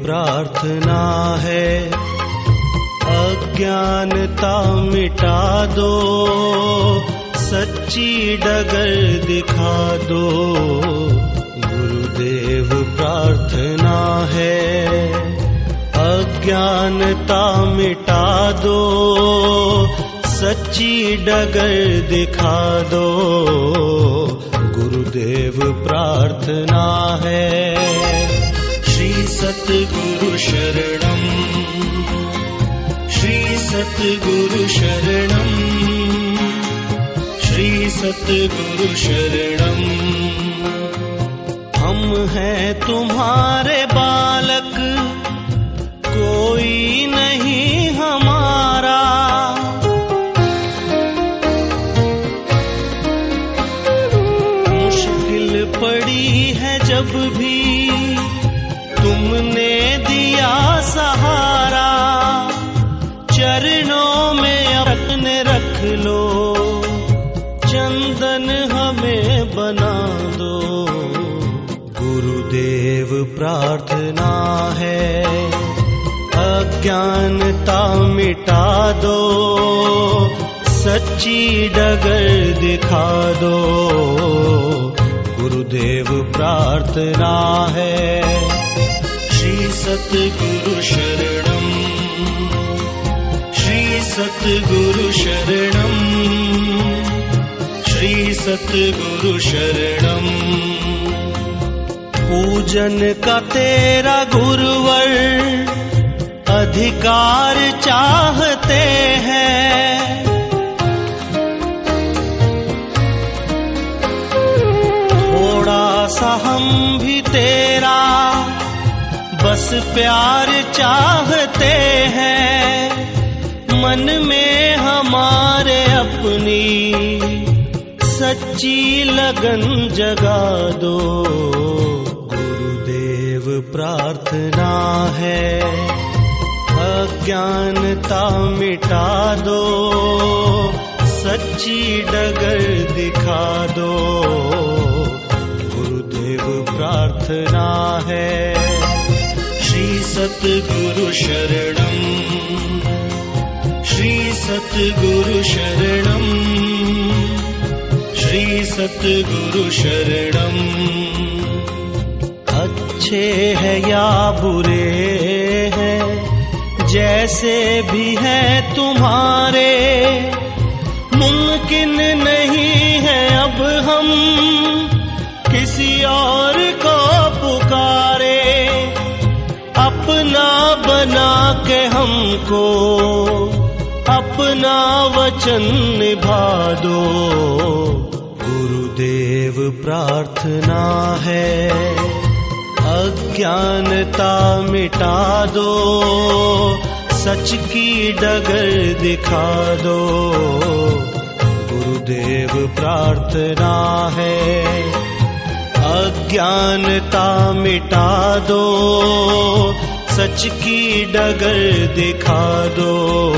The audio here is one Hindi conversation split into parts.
प्रार्थना है। अज्ञानता मिटा दो, सच्ची डगर दिखा दो। गुरुदेव, प्रार्थना है। अज्ञानता मिटा दो, सच्ची डगर दिखा दो। गुरुदेव, प्रार्थना है। सद्गुरुशरणम् श्रीसद्गुरुशरणम् श्रीसद्गुरुशरणम् हम श्री सतगुरु शरणम्। है तु बालक को नीारा मिलि पडी है जी तुमने दिया सहारा, चरणों में अपने रख लो, चंदन हमें बना दो। गुरुदेव, प्रार्थना है, अज्ञानता मिटा दो, सच्ची डगर दिखा दो। गुरुदेव, प्रार्थना है सतगुरु शरणम श्री सतगुरु शरणम श्री सतगुरु शरणम पूजन का तेरा गुरुवर अधिकार चाहते हैं। थोड़ा सा हम भी तेरा प्यार चाहते हैं, मन में हमारे अपनी सच्ची लगन जगा दो। गुरुदेव प्रार्थना है, अज्ञानता मिटा दो, सच्ची डगर दिखा दो। गुरुदेव प्रार्थना है। सतगुरु शरणम श्री सतगुरु शरणम श्री सतगुरु शरणम अच्छे है या बुरे हैं, जैसे भी है तुम्हारे। मुमकिन नहीं है अब हम किसी और अपना बना के हमको, अपना वचन निभा दो। गुरुदेव, प्रार्थना है, अज्ञानता मिटा दो, सच की डगर दिखा दो। गुरुदेव, प्रार्थना है, अज्ञानता मिटा दो सच की डगर दिखा दो।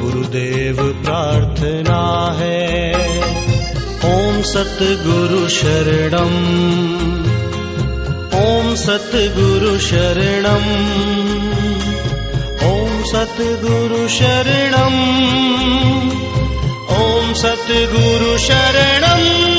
गुरुदेव प्रार्थना है। ओम सतगुरु शरणम। ओम सतगुरु शरणम। ओम सतगुरु शरणम। ओम सतगुरु शरणम।